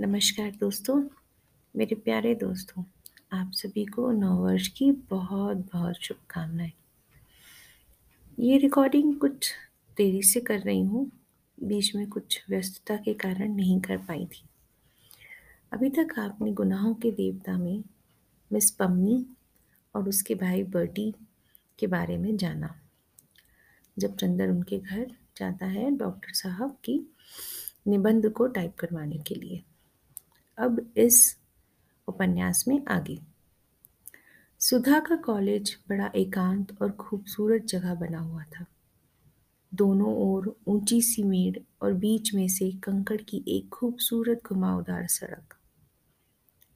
नमस्कार दोस्तों, मेरे प्यारे दोस्तों, आप सभी को नववर्ष की बहुत बहुत शुभकामनाएँ। ये रिकॉर्डिंग कुछ देरी से कर रही हूँ, बीच में कुछ व्यस्तता के कारण नहीं कर पाई थी। अभी तक आपने गुनाहों के देवता में मिस पम्मी और उसके भाई बर्टी के बारे में जाना। जब चंदर उनके घर जाता है डॉक्टर साहब की निबंध को टाइप करवाने के लिए। अब इस उपन्यास में आगे। सुधा का कॉलेज बड़ा एकांत और खूबसूरत जगह बना हुआ था। दोनों ओर ऊँची सी मेड़ और बीच में से कंकड़ की एक खूबसूरत घुमावदार सड़क।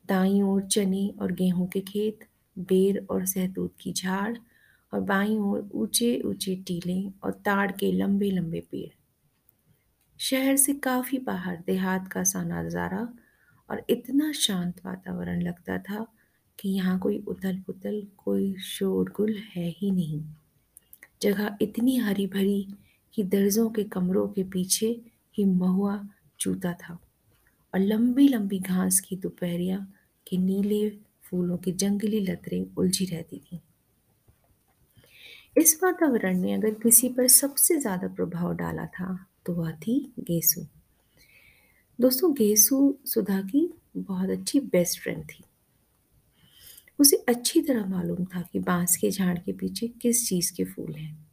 दाई ओर चने और गेहूँ के खेत, बेर और सहतूत की झाड़ और बाईं ओर ऊँचे ऊँचे टीले और ताड़ के लंबे लंबे पेड़। शहर से काफ़ी बाहर देहात का सा नज़ारा और इतना शांत वातावरण लगता था कि यहाँ कोई उथल पुथल कोई शोरगुल है ही नहीं। जगह इतनी हरी भरी कि दर्जों के कमरों के पीछे ही महुआ चूता था और लंबी लंबी घास की दोपहरिया के नीले फूलों की जंगली लतरें उलझी रहती थीं। इस वातावरण ने अगर किसी पर सबसे ज़्यादा प्रभाव डाला था तो वह थी गेसू। दोस्तों, गेसु सुधा की बहुत अच्छी बेस्ट फ्रेंड थी। उसे अच्छी तरह मालूम था कि बाँस के झाड़ के पीछे किस चीज़ के फूल हैं।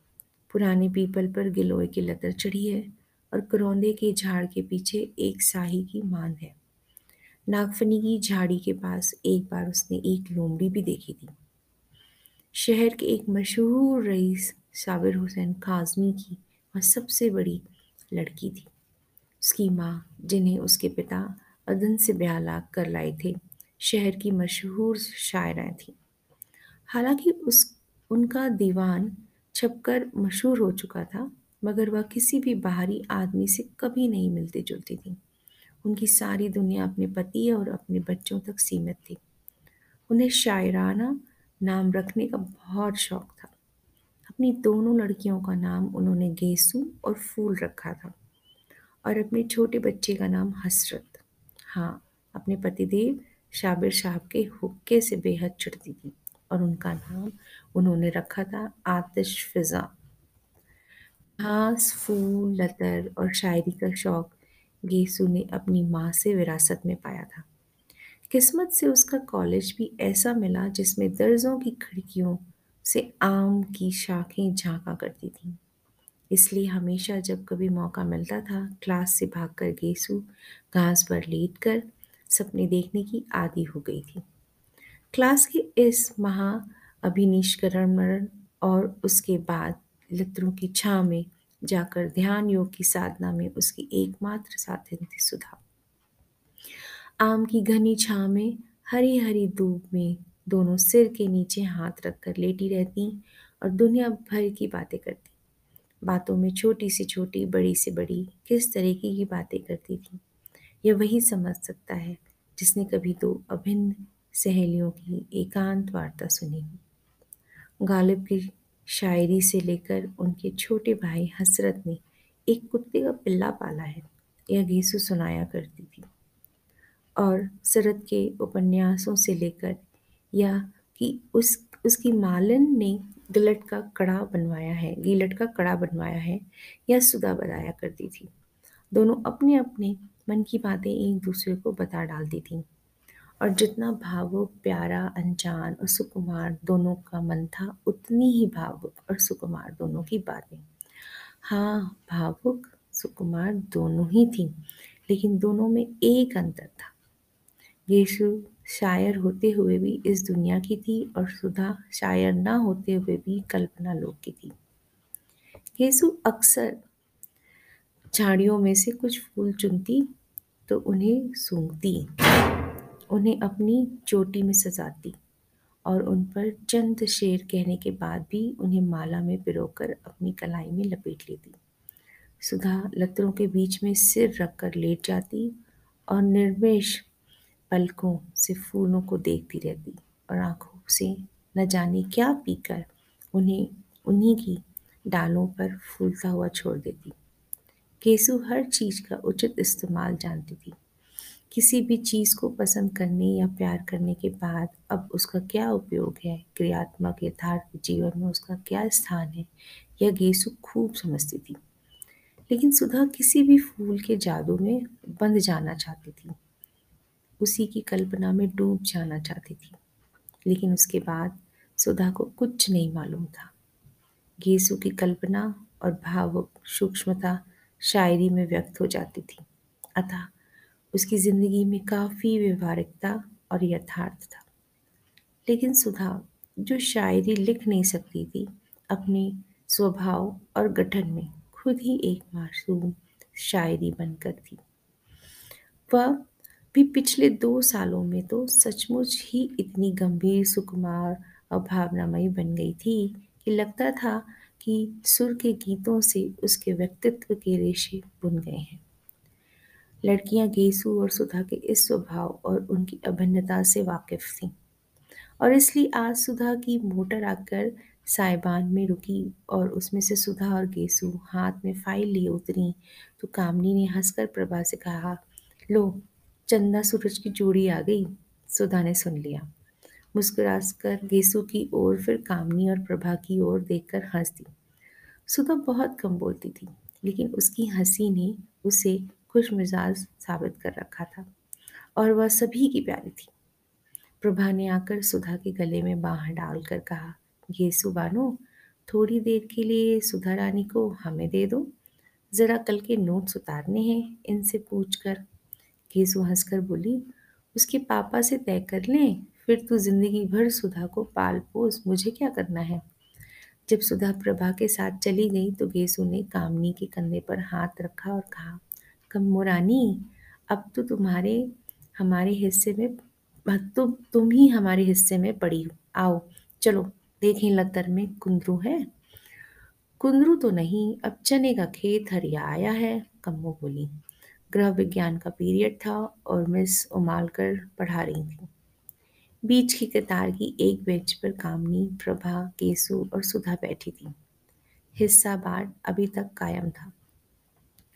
पुराने पीपल पर गिलोय की लतर चढ़ी है और करौंदे के झाड़ के पीछे एक साही की मान है। नागफनी की झाड़ी के पास एक बार उसने एक लोमड़ी भी देखी थी। शहर के एक मशहूर रईस साबिर हुसैन काजमी की वह सबसे बड़ी लड़की थी। उसकी माँ जिन्हें उसके पिता अदन से ब्याह कर लाए थे, शहर की मशहूर शायराएँ थीं। हालाँकि उस, उनका दीवान छपकर मशहूर हो चुका था, मगर वह किसी भी बाहरी आदमी से कभी नहीं मिलती जुलती थी। उनकी सारी दुनिया अपने पति और अपने बच्चों तक सीमित थी। उन्हें शायराना नाम रखने का बहुत शौक था। अपनी दोनों लड़कियों का नाम उन्होंने गेसू और फूल रखा था। और अपने छोटे बच्चे का नाम हसरत। हाँ अपने पतिदेव शाबिर साहब के हुक्के से बेहद चिढ़ती थी और उनका नाम उन्होंने रखा था आतिश फिज़ा। घास फूल, लतर और शायरी का शौक गेसू ने अपनी माँ से विरासत में पाया था। किस्मत से उसका कॉलेज भी ऐसा मिला जिसमें दर्जों की खिड़कियों से आम की शाखें झांका करती थीं। इसलिए हमेशा जब कभी मौका मिलता था, क्लास से भागकर गेसू घास पर लेट कर सपने देखने की आदि हो गई थी। क्लास के इस महा अभिनिष्करण और उसके बाद लतरों की छाँ में जाकर ध्यान योग की साधना में उसकी एकमात्र साधन थी सुधा। आम की घनी छाँ में हरी हरी धूप में दोनों सिर के नीचे हाथ रखकर लेटी रहती और दुनिया भर की बातें करती बातों में छोटी से छोटी, बड़ी से बड़ी किस तरीके की बातें करती थी। यह वही समझ सकता है जिसने कभी दो अभिन्न सहेलियों की एकांत वार्ता सुनी हो। गालिब की शायरी से लेकर उनके छोटे भाई हसरत ने एक कुत्ते का पिल्ला पाला है, यह घीसू सुनाया करती थी। और सरद के उपन्यासों से लेकर या कि उस, उसकी मालन ने गिलट का कड़ा बनवाया है, गिलट का कड़ा बनवाया है यह सुधा बताया करती थी। दोनों अपने अपने मन की बातें एक दूसरे को बता डालती थी। और जितना भावुक, प्यारा, अनजान और सुकुमार दोनों का मन था, उतनी ही भावुक और सुकुमार दोनों की बातें। हाँ भावुक, सुकुमार दोनों ही थी, लेकिन दोनों में एक अंतर था। यीशु शायर होते हुए भी इस दुनिया की थी और सुधा शायर ना होते हुए भी कल्पना लोक की थी। येसु अक्सर झाड़ियों में से कुछ फूल चुनती तो उन्हें सूंघती, उन्हें अपनी चोटी में सजाती और उन पर चंद शेर कहने के बाद भी उन्हें माला में पिरोकर अपनी कलाई में लपेट लेती। सुधा लतरों के बीच में सिर रखकर लेट जाती और निर्वेश पलकों से फूलों को देखती रहती और आँखों से न जाने क्या पीकर उन्हें, उन्हीं की डालों पर फूलता हुआ छोड़ देती। केसु हर चीज़ का उचित इस्तेमाल जानती थी। किसी भी चीज़ को पसंद करने या प्यार करने के बाद अब उसका क्या उपयोग है? क्रियात्मक यथार्थ जीवन में उसका क्या स्थान है? यह गेसु खूब समझती थी। लेकिन सुधा किसी भी फूल के जादू में बंध जाना चाहती थी। उसी की कल्पना में डूब जाना चाहती थी। लेकिन उसके बाद सुधा को कुछ नहीं मालूम था। गेसु की कल्पना और भावुक सूक्ष्मता शायरी में व्यक्त हो जाती थी। अतः उसकी ज़िंदगी में काफ़ी व्यवहारिकता और यथार्थ था। लेकिन सुधा, जो शायरी लिख नहीं सकती थी, अपने स्वभाव और गठन में खुद ही एक मासूम शायरी बनकर थी। वह भी पिछले दो सालों में तो सचमुच ही इतनी गंभीर सुकुमार और भावनामयी बन गई थी कि लगता था कि सुर के गीतों से उसके व्यक्तित्व के रेशे बुन गए हैं। लड़कियाँ गेसु और सुधा के इस स्वभाव और उनकी अभिन्नता से वाकिफ थीं। और इसलिए आज सुधा की मोटर आकर साइबान में रुकी और उसमें से सुधा और गेसु हाथ में फ़ाइल लिए उतरी तो कामनी ने हंसकर प्रभा से कहा, लो चंदा सूरज की जोड़ी आ गई। सुधा ने सुन लिया। मुस्कुराकर गेसु की ओर, फिर कामनी और प्रभा की ओर देखकर हंस दी सुधा बहुत कम बोलती थी, लेकिन उसकी हँसी ने उसे खुश मिजाज साबित कर रखा था और वह सभी की प्यारी थी। प्रभा ने आकर सुधा के गले में बाह डालकर कहा, गेसु बानो, थोड़ी देर के लिए सुधा रानी को हमें दे दो। ज़रा कल के नोट्स उतारने हैं, इनसे पूछ कर गेसु हंसकर बोली, उसके पापा से तय कर लें, फिर तू ज़िंदगी भर सुधा को पाल पोस, मुझे क्या करना है? जब सुधा प्रभा के साथ चली गई तो गेसु ने कामनी के कंधे पर हाथ रखा और कहा कम्मो रानी अब तो तुम्हारे, हमारे हिस्से में तो तुम ही हमारे हिस्से में पड़ी हो। आओ, चलो, देखें लतर में कुंदरू है? कुंदरू तो नहीं, अब चने का खेत हरिया आया है, कम्मो बोली। गृह विज्ञान का पीरियड था और मिस उमालकर पढ़ा रही थी। बीच की कतार की एक बेंच पर कामनी, प्रभा, केसु और सुधा बैठी थी। हिस्सा बाट अभी तक कायम था।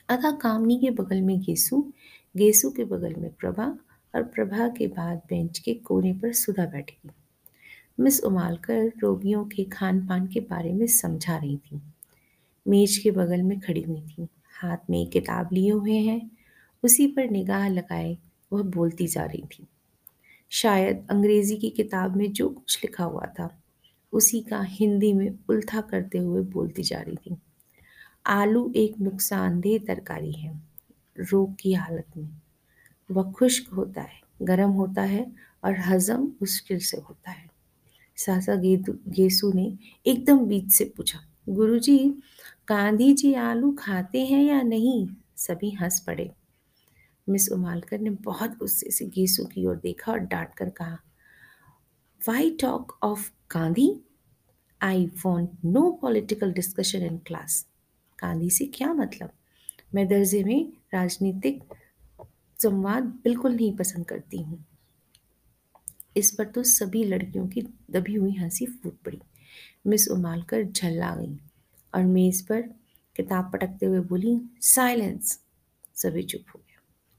अतः कामनी के बगल में गेसु गेसु के बगल में प्रभा और प्रभा के बाद बेंच के कोने पर सुधा बैठी थी। मिस उमालकर रोगियों के खान पान के बारे में समझा रही थी। मेज के बगल में खड़ी हुई थी। हाथ में किताब लिए हुए हैं उसी पर निगाह लगाए, वह बोलती जा रही थी। शायद अंग्रेज़ी की किताब में जो कुछ लिखा हुआ था, उसी का हिंदी में उल्था करते हुए बोलती जा रही थी। आलू एक नुकसानदेह तरकारी है, रोग की हालत में। वह खुश्क होता है, गर्म होता है और हजम मुश्किल से होता है। सासा गेसु ने एकदम बीच से पूछा, गुरुजी, गांधी जी आलू खाते हैं या नहीं? सभी हंस पड़े। मिस उमालकर ने बहुत गुस्से से गेसु की ओर देखा और डांट कर कहा why talk of Gandhi I want no political discussion in class Gandhi से क्या मतलब? मैं दर्जे में राजनीतिक संवाद बिल्कुल नहीं पसंद करती हूँ। इस पर तो सभी लड़कियों की दबी हुई हँसी फूट पड़ी। मिस उमालकर झल्ला गई और मेज पर किताब पटकते हुए बोली साइलेंस सभी चुप हो गए।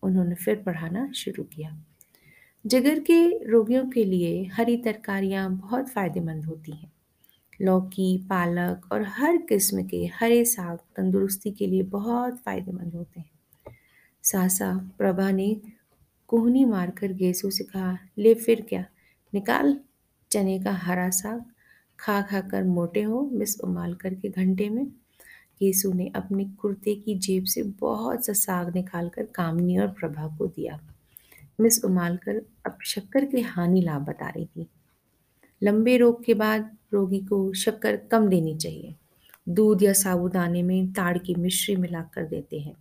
उन्होंने फिर पढ़ाना शुरू किया। जिगर के रोगियों के लिए हरी तरकारियाँ बहुत फ़ायदेमंद होती हैं। लौकी, पालक और हर किस्म के हरे साग तंदुरुस्ती के लिए बहुत फ़ायदेमंद होते हैं। सासा, प्रभा ने कोहनी मारकर गेसू से कहा, ले फिर क्या? निकाल चने का हरा साग खा खा कर मोटे हो, मिस उमालकर के घंटे में। गेसू ने अपने कुर्ते की जेब से बहुत सा साग निकालकर कामनी और प्रभा को दिया। मिस उमालकर अब शक्कर के हानि लाभ बता रही थी। लंबे रोग के बाद रोगी को शक्कर कम देनी चाहिए। दूध या साबुदाने में ताड़ की मिश्री मिलाकर देते हैं।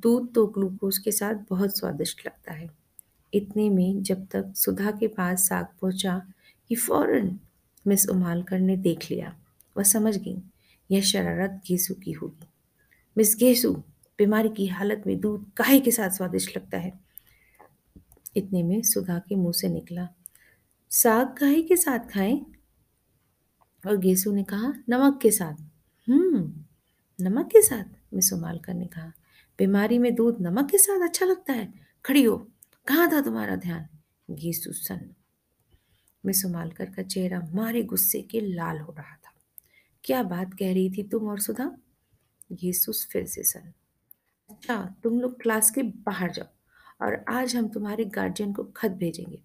दूध तो ग्लूकोज के साथ बहुत स्वादिष्ट लगता है। इतने में जब तक सुधा के पास साग पहुँचा कि फ़ौरन मिस उमालकर ने देख लिया। वह समझ गई यह शरारत गेसू की होगी। मिस गेसू बीमारी की हालत में दूध काहे के साथ स्वादिष्ट लगता है? इतने में सुधा के मुँह से निकला, साग काहे के साथ खाएँ? और गेसू ने कहा, नमक के साथ। हम्म नमक के साथ, मिस उमालकर ने कहा। बीमारी में दूध नमक के साथ अच्छा लगता है? खड़ी हो, कहाँ था तुम्हारा ध्यान? गेसु सन्न। मिस उमालकर का चेहरा मारे गुस्से के लाल हो रहा क्या बात कह रही थी तुम और सुधा? येसुस फिर से सन अच्छा तुम लोग क्लास के बाहर जाओ और आज हम तुम्हारे गार्जियन को खत भेजेंगे।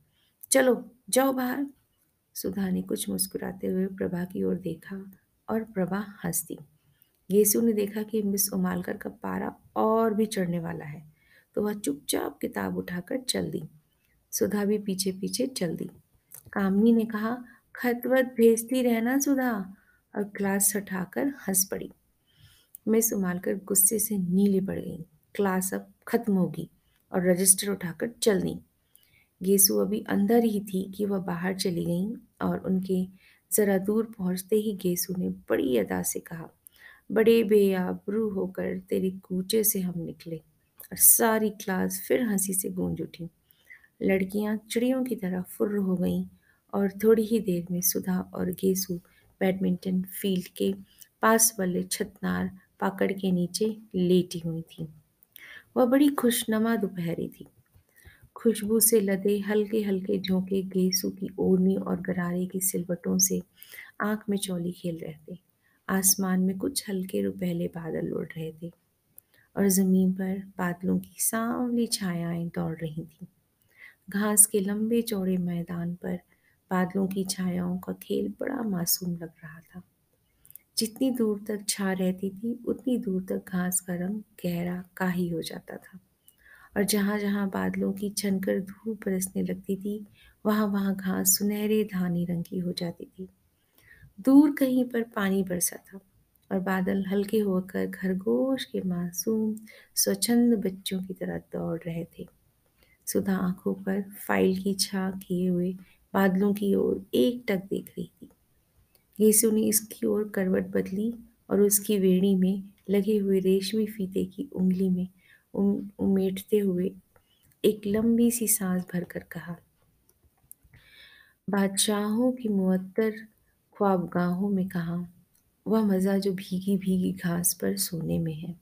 चलो, जाओ बाहर। सुधा ने कुछ मुस्कुराते हुए प्रभा की ओर देखा और प्रभा हंस दी येसु ने देखा कि मिस उमालकर का पारा और भी चढ़ने वाला है तो वह चुपचाप किताब उठाकर चल दी सुधा भी पीछे पीछे चल दी कामनी ने कहा खत वत भेजती रहना सुधा। और क्लास हटाकर हंस पड़ी। मिस उमालकर गुस्से से नीली पड़ गई। क्लास अब खत्म होगी और रजिस्टर उठाकर चल दी। गेसु अभी अंदर ही थी कि वह बाहर चली गई और उनके ज़रा दूर पहुँचते ही गेसु ने बड़ी अदा से कहा, बड़े बेआबरू होकर तेरे कूचे से हम निकले। और सारी क्लास फिर हँसी से गूंज उठी। लड़कियाँ चिड़ियों की तरह फुर्र हो गईं और थोड़ी ही देर में सुधा और गेसु बैडमिंटन फ़ील्ड के पास वाले छतनार पाकड़ के नीचे लेटी हुई थी। वह बड़ी खुशनुमा दोपहरी थी। खुशबू से लदे हल्के हल्के झोंके गेसू की ओढ़नी और गरारे की सिलवटों से आँख में चौली खेल रहे थे। आसमान में कुछ हल्के रुपहले बादल उड़ रहे थे और ज़मीन पर बादलों की सांवली छायाएँ दौड़ रही थीं। घास के लंबे चौड़े मैदान पर बादलों की छायाओं का खेल बड़ा मासूम लग रहा था। जितनी दूर तक छा रहती थी, उतनी दूर तक घास का रंग गहरा, काही हो जाता था। और जहाँ जहाँ बादलों की छनकर धूप बरसने लगती थी वहाँ वहाँ घास सुनहरे धानी रंग की हो जाती थी। दूर कहीं पर पानी बरसा था और बादल हल्के होकर खरगोश के मासूम, स्वच्छंद बच्चों की तरह दौड़ रहे थे। सुधा आँखों पर फ़ाइल की छा किए हुए बादलों की ओर एक टक देख रही थी। यीशु ने इसकी ओर करवट बदली और उसकी वेणी में लगे हुए रेशमी फीते की उंगली में उम, उमेटते हुए एक लंबी सी सांस भरकर कहा बादशाहों की मुअत्तर ख्वाबगाहों में कहा वह मज़ा जो भीगी भीगी घास पर सोने में है।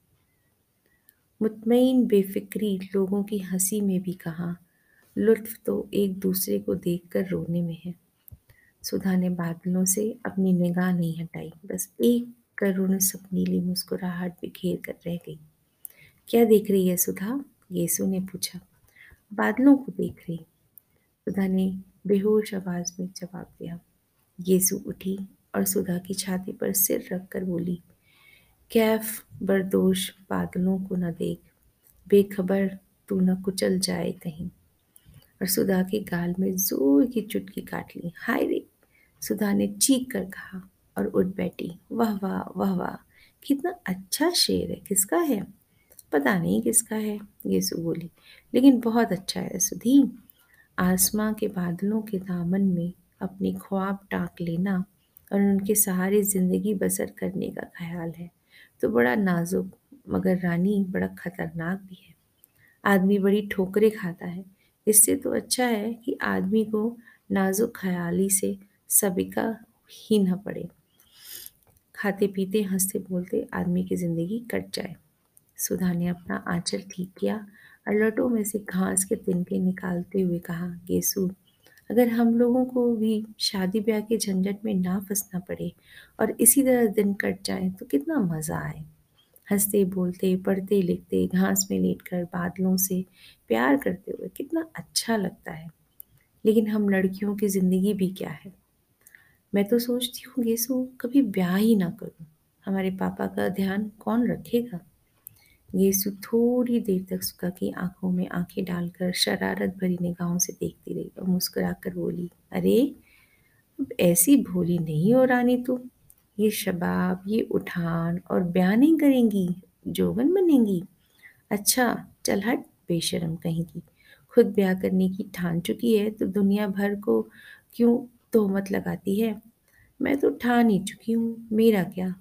मुतमईन बेफिक्री लोगों की हँसी में भी कहा लुत्फ तो एक दूसरे को देखकर रोने में है। सुधा ने बादलों से अपनी निगाह नहीं हटाई, बस एक करुण सपनीली मुस्कुराहट बिखेर कर रह गई। क्या देख रही है सुधा? येसु ने पूछा। बादलों को देख रही। सुधा ने बेहोश आवाज़ में जवाब दिया। येसु उठी और सुधा की छाती पर सिर रख कर बोली, कैफ, बरदोश, बादलों को न देख। बेखबर, तू न कुचल जाए कहीं। और सुधा के गाल में ज़ोर की चुटकी काट ली। हाय रे, सुधा ने चीख कर कहा और उठ बैठी। वाह वाह वाह वाह, कितना अच्छा शेर है। किसका है? पता नहीं किसका है येसु बोली। लेकिन बहुत अच्छा है सुधी। आसमां के बादलों के दामन में अपने ख्वाब टाँक लेना और उनके सहारे ज़िंदगी बसर करने का ख्याल है। तो बड़ा नाजुक, मगर रानी बड़ा खतरनाक भी है। आदमी बड़ी ठोकरें खाता है। इससे तो अच्छा है कि आदमी को नाजुक ख्याली से सबिका ही न पड़े। खाते पीते हँसते बोलते आदमी की ज़िंदगी कट जाए। सुधा ने अपना आंचल ठीक किया और लटों में से घास के तिनके निकालते हुए कहा गेसू अगर हम लोगों को भी शादी ब्याह के झंझट में ना फंसना पड़े और इसी तरह दिन कट जाए तो कितना मज़ा आए। हँसते, बोलते, पढ़ते, लिखते, घास में लेटकर, बादलों से प्यार करते हुए कितना अच्छा लगता है। लेकिन हम लड़कियों की ज़िंदगी भी क्या है? मैं तो सोचती हूँ गेसु कभी ब्याह ही ना करूँ। हमारे पापा का ध्यान कौन रखेगा? गेसु थोड़ी देर तक सुखा की आँखों में आँखें डालकर शरारत भरी निगाहों से देखती रही और मुस्कुराकर बोली, अरे, अब ऐसी भोली नहीं हो रानी तू। ये शबाब, ये उठान और ब्याह नहीं करेंगी, जोगन बनेंगी। अच्छा चल हट, बेशरम कहेंगी। खुद ब्याह करने की ठान चुकी है तो दुनिया भर को क्यों तोहमत लगाती है? मैं तो ठान ही चुकी हूँ, मेरा क्या?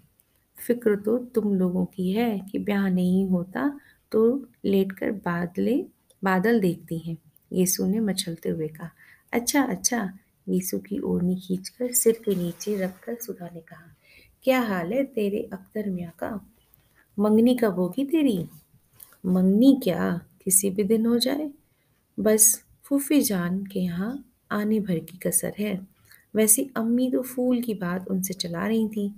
फ़िक्र तो तुम लोगों की है कि ब्याह नहीं होता तो लेट कर बादले, बादल देखती हैं, यीशु ने मचलते हुए कहा। अच्छा अच्छा यीशु की ओढ़नी खींचकर सिर के नीचे रखकर सुधा ने कहा। क्या हाल है तेरे अख्तर मियाँ का? मंगनी कब होगी तेरी? मंगनी क्या, किसी भी दिन हो जाए। बस फूफी जान के यहाँ आने भर की कसर है। वैसे अम्मी तो फूल की बात उनसे चला रही थी,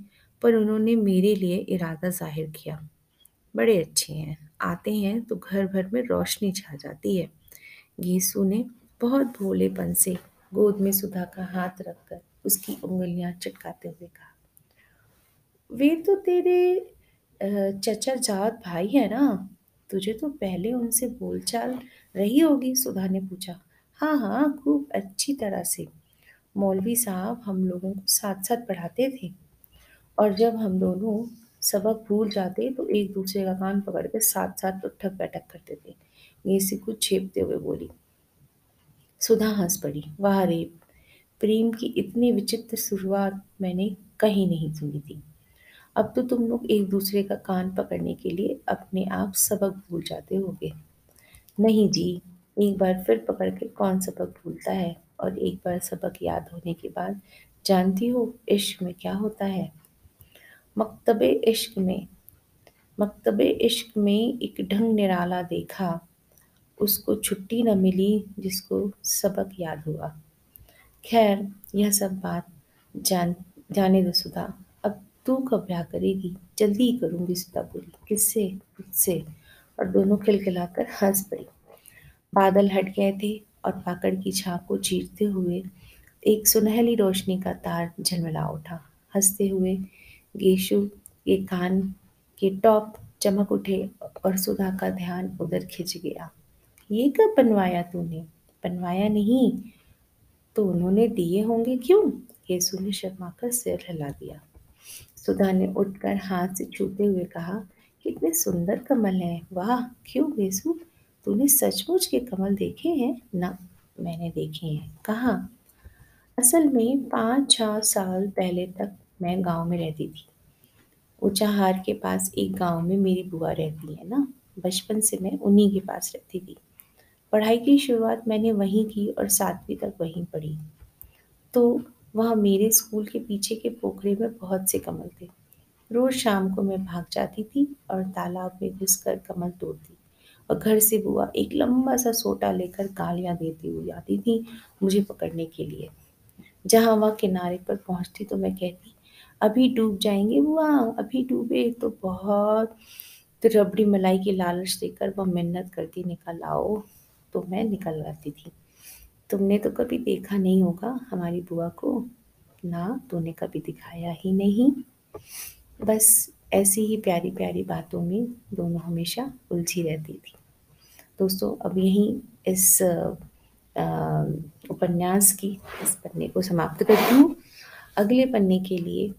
पर उन्होंने मेरे लिए इरादा ज़ाहिर किया। बड़े अच्छे हैं, आते हैं तो घर भर में रोशनी छा जाती है। गेसू ने बहुत भोलेपन से गोद में सुधा का हाथ रखकर उसकी उंगलियाँ चटकाते हुए कहा वे तो तेरे चचा जात भाई है ना? तुझे तो पहले उनसे बोलचाल रही होगी, सुधा ने पूछा। हाँ हाँ खूब अच्छी तरह से। मौलवी साहब हम लोगों को साथ साथ पढ़ाते थे। और जब हम दोनों सबक भूल जाते तो एक दूसरे का कान पकड़ के साथ साथ उठक बैठक करते थे। गेसी कुछ छेपते हुए बोली। सुधा हंस पड़ी। वाह रे, प्रेम की इतनी विचित्र शुरुआत मैंने कहीं नहीं सुनी थी। अब तो तुम लोग एक दूसरे का कान पकड़ने के लिए अपने आप सबक भूल जाते होगे। नहीं जी, एक बार फिर पकड़ के कौन सबक भूलता है? और एक बार सबक याद होने के बाद जानती हो इश्क में क्या होता है? मकतबे इश्क में, मकतबे इश्क में एक ढंग निराला देखा। उसको छुट्टी न मिली जिसको सबक याद हुआ। खैर, यह सब बात जान, जाने दो सुधा। तू ब्याह करेगी, जल्दी ही करूँगी सुधा बोली किससे? तुझसे। और दोनों खिलखिलाकर हंस पड़ी। बादल हट गए थे और पाकड़ की छाप को चीरते हुए एक सुनहली रोशनी का तार झलमला उठा। हँसते हुए गेशु के कान के टॉप चमक उठे और सुधा का ध्यान उधर खिंच गया। ये कब बनवाया तूने? बनवाया नहीं तो उन्होंने दिए होंगे क्यों? गेसु ने शर्माकर सिर हिला दिया। सुधा ने उठकर हाथ से छूते हुए कहा, कितने सुंदर कमल हैं। वाह, क्यों गेसु तूने सचमुच के कमल देखे हैं? ना, मैंने देखे हैं। कहाँ, असल में पाँच छः साल पहले तक मैं गाँव में रहती थी। ऊंचाहार के पास एक गाँव में मेरी बुआ रहती है ना? बचपन से मैं उन्हीं के पास रहती थी। पढ़ाई की शुरुआत मैंने वहीं की और सातवीं तक वहीं पढ़ी। तो वहाँ मेरे स्कूल के पीछे के पोखरे में बहुत से कमल थे। रोज शाम को मैं भाग जाती थी और तालाब में घुसकर कमल तोड़ती और घर से बुआ एक लंबा सा सोटा लेकर गालियाँ देती हुई आती थी मुझे पकड़ने के लिए। जहाँ वह किनारे पर पहुँचती तो मैं कहती, अभी डूब जाएँगे बुआ, अभी डूबे तो बहुत तो रबड़ी मलाई की लालच देकर वह मिन्नत करती निकल आओ। तो मैं निकल आती थी। तुमने तो कभी देखा नहीं होगा हमारी बुआ को। ना, तूने कभी दिखाया ही नहीं। बस ऐसी ही प्यारी प्यारी बातों में दोनों हमेशा उलझी रहती थी। दोस्तों, अब यहीं इस उपन्यास की इस पन्ने को समाप्त करती हूँ। अगले पन्ने के लिए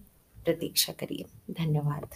प्रतीक्षा करिए। धन्यवाद।